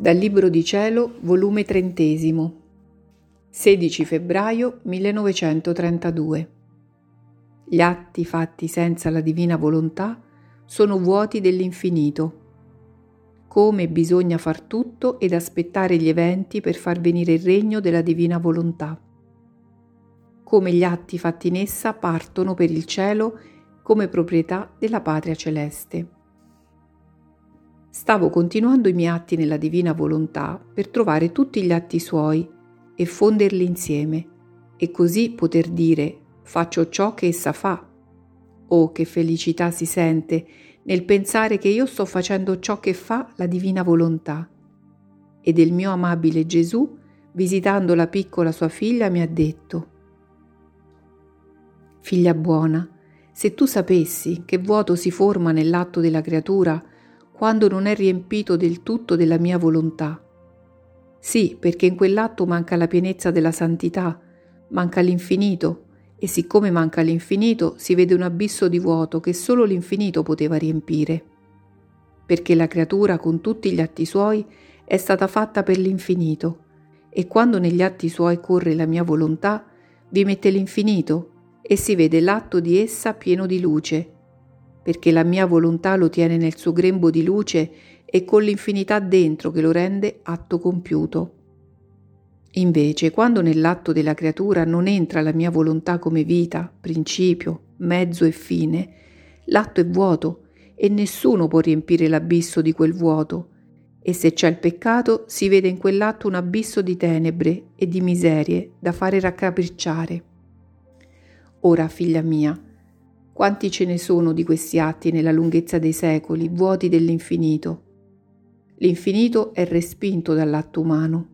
Dal Libro di Cielo, volume trentesimo, 16 febbraio 1932. Gli atti fatti senza la divina volontà sono vuoti dell'infinito. Come bisogna far tutto ed aspettare gli eventi per far venire il regno della divina volontà. Come gli atti fatti in essa partono per il cielo come proprietà della patria celeste. Stavo continuando i miei atti nella divina volontà per trovare tutti gli atti suoi e fonderli insieme e così poter dire faccio ciò che essa fa. Oh, che felicità si sente nel pensare che io sto facendo ciò che fa la divina volontà. E del mio amabile Gesù, visitando la piccola sua figlia, mi ha detto, Figlia buona, se tu sapessi che vuoto si forma nell'atto della creatura, quando non è riempito del tutto della mia volontà. Sì, perché in quell'atto manca la pienezza della santità, manca l'infinito, e siccome manca l'infinito si vede un abisso di vuoto che solo l'infinito poteva riempire. Perché la creatura con tutti gli atti suoi è stata fatta per l'infinito, e quando negli atti suoi corre la mia volontà, vi mette l'infinito e si vede l'atto di essa pieno di luce, perché la mia volontà lo tiene nel suo grembo di luce e con l'infinità dentro che lo rende atto compiuto. Invece, quando nell'atto della creatura non entra la mia volontà come vita, principio, mezzo e fine, l'atto è vuoto e nessuno può riempire l'abisso di quel vuoto, e se c'è il peccato si vede in quell'atto un abisso di tenebre e di miserie da fare raccapricciare. Ora, figlia mia, quanti ce ne sono di questi atti nella lunghezza dei secoli, vuoti dell'infinito? L'infinito è respinto dall'atto umano.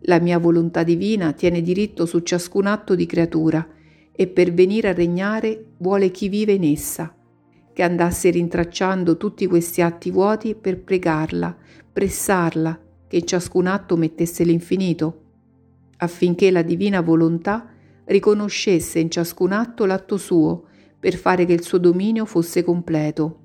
La mia volontà divina tiene diritto su ciascun atto di creatura e per venire a regnare vuole chi vive in essa, che andasse rintracciando tutti questi atti vuoti per pregarla, pressarla, che in ciascun atto mettesse l'infinito, affinché la divina volontà riconoscesse in ciascun atto l'atto suo per fare che il suo dominio fosse completo.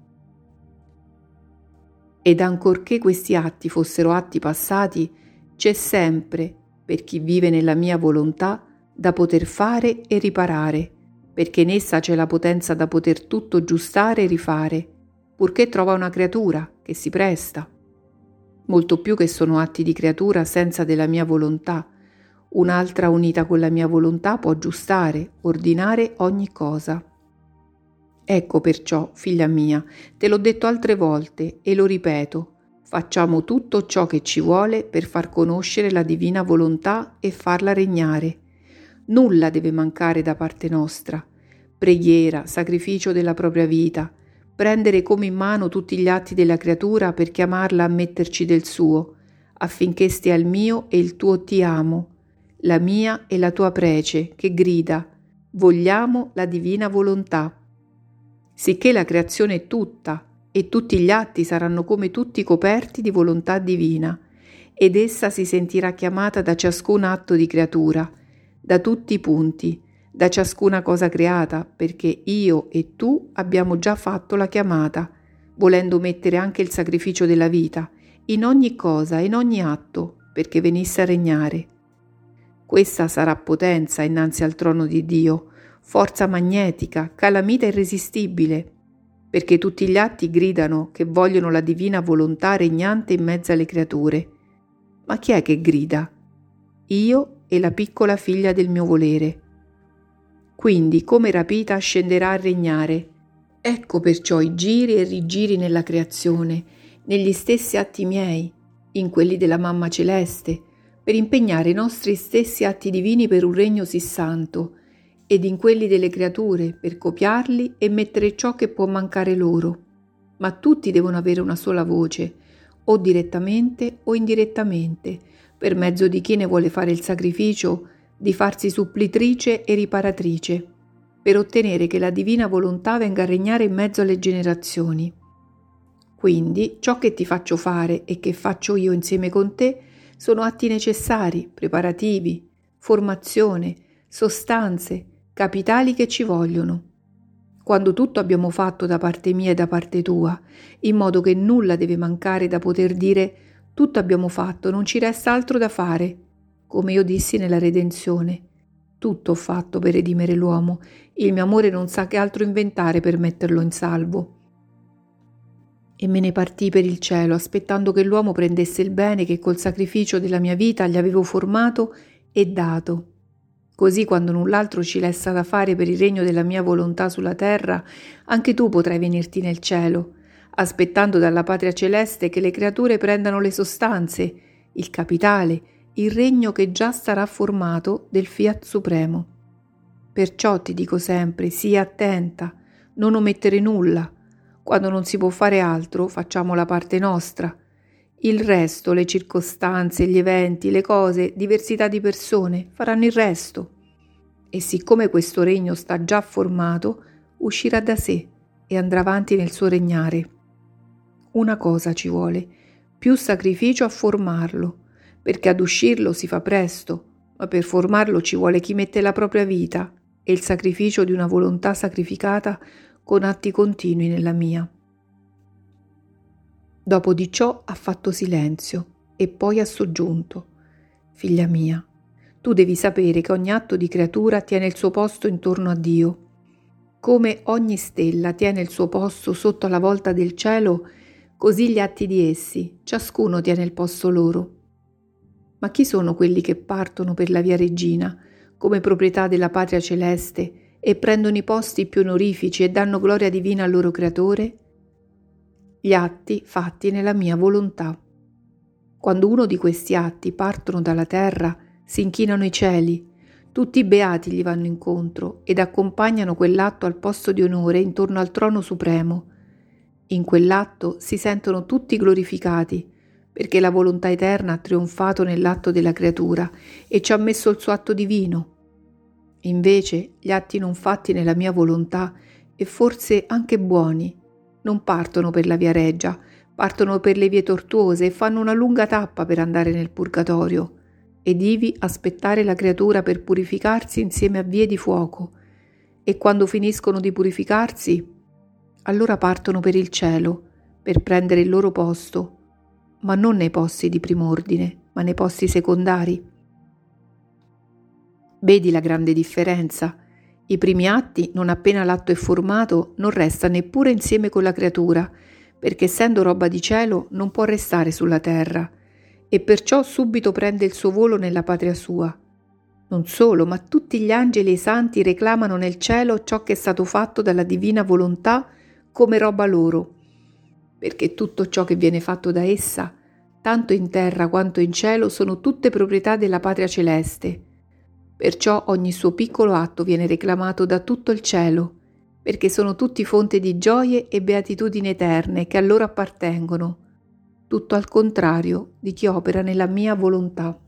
Ed ancorché questi atti fossero atti passati, c'è sempre, per chi vive nella mia volontà, da poter fare e riparare, perché in essa c'è la potenza da poter tutto giustare e rifare, purché trova una creatura che si presta. Molto più che sono atti di creatura senza della mia volontà, un'altra unita con la mia volontà può aggiustare, ordinare ogni cosa. Ecco perciò, figlia mia, te l'ho detto altre volte e lo ripeto, facciamo tutto ciò che ci vuole per far conoscere la divina volontà e farla regnare. Nulla deve mancare da parte nostra. Preghiera, sacrificio della propria vita, prendere come in mano tutti gli atti della creatura per chiamarla a metterci del suo, affinché stia il mio e il tuo ti amo, la mia e la tua prece, che grida, vogliamo la divina volontà sicché la creazione tutta e tutti gli atti saranno come tutti coperti di volontà divina, ed essa si sentirà chiamata da ciascun atto di creatura, da tutti i punti, da ciascuna cosa creata, perché io e tu abbiamo già fatto la chiamata, volendo mettere anche il sacrificio della vita, in ogni cosa, in ogni atto, perché venisse a regnare. Questa sarà potenza innanzi al trono di Dio, forza magnetica, calamita irresistibile, perché tutti gli atti gridano che vogliono la divina volontà regnante in mezzo alle creature. Ma chi è che grida? Io e la piccola figlia del mio volere. Quindi, come rapita, scenderà a regnare. Ecco perciò i giri e rigiri nella creazione, negli stessi atti miei, in quelli della Mamma Celeste, per impegnare i nostri stessi atti divini per un regno sì santo, ed in quelli delle creature per copiarli e mettere ciò che può mancare loro. Ma tutti devono avere una sola voce, o direttamente o indirettamente, per mezzo di chi ne vuole fare il sacrificio di farsi supplitrice e riparatrice, per ottenere che la divina volontà venga a regnare in mezzo alle generazioni. Quindi ciò che ti faccio fare e che faccio io insieme con te sono atti necessari, preparativi, formazione, sostanze, capitali che ci vogliono. Quando tutto abbiamo fatto da parte mia e da parte tua, in modo che nulla deve mancare da poter dire Tutto abbiamo fatto, non ci resta altro da fare. Come io dissi nella redenzione. Tutto ho fatto per redimere l'uomo. Il mio amore non sa che altro inventare per metterlo in salvo. E me ne partii per il cielo, aspettando che l'uomo prendesse il bene che col sacrificio della mia vita gli avevo formato e dato. Così quando null'altro ci resta da fare per il regno della mia volontà sulla terra, anche tu potrai venirti nel cielo aspettando dalla patria celeste che le creature prendano le sostanze, il capitale, il regno che già sarà formato del fiat supremo. Perciò ti dico sempre, sii attenta, non omettere nulla. Quando non si può fare altro, facciamo la parte nostra. Il resto, le circostanze, gli eventi, le cose, diversità di persone, faranno il resto. E siccome questo regno sta già formato, uscirà da sé e andrà avanti nel suo regnare. Una cosa ci vuole, più sacrificio a formarlo, perché ad uscirlo si fa presto, ma per formarlo ci vuole chi mette la propria vita e il sacrificio di una volontà sacrificata con atti continui nella mia. Dopo di ciò ha fatto silenzio e poi ha soggiunto, Figlia mia, tu devi sapere che ogni atto di creatura tiene il suo posto intorno a Dio. Come ogni stella tiene il suo posto sotto la volta del cielo, Così gli atti di essi, ciascuno tiene il posto loro. Ma chi sono quelli che partono per la via regina, come proprietà della patria celeste, e prendono i posti più onorifici e danno gloria divina al loro creatore? Gli atti fatti nella mia volontà. Quando uno di questi atti partono dalla terra, si inchinano i cieli, tutti i beati gli vanno incontro ed accompagnano quell'atto al posto di onore intorno al trono supremo, in quell'atto si sentono tutti glorificati, perché la volontà eterna ha trionfato nell'atto della creatura e ci ha messo il suo atto divino. Invece gli atti non fatti nella mia volontà, e forse anche buoni, non partono per la via reggia, partono per le vie tortuose e fanno una lunga tappa per andare nel purgatorio, ed ivi aspettare la creatura per purificarsi insieme a vie di fuoco, e quando finiscono di purificarsi allora partono per il cielo per prendere il loro posto, ma non nei posti di prim'ordine, ma nei posti secondari. Vedi la grande differenza. I primi atti, non appena l'atto è formato, non resta neppure insieme con la creatura, perché essendo roba di cielo non può restare sulla terra, e perciò subito prende il suo volo nella patria sua. Non solo, ma tutti gli angeli e i santi reclamano nel cielo ciò che è stato fatto dalla divina volontà come roba loro, perché tutto ciò che viene fatto da essa, tanto in terra quanto in cielo, sono tutte proprietà della patria celeste. Perciò ogni suo piccolo atto viene reclamato da tutto il cielo, perché sono tutti fonte di gioie e beatitudini eterne che a loro appartengono, tutto al contrario di chi opera nella mia volontà.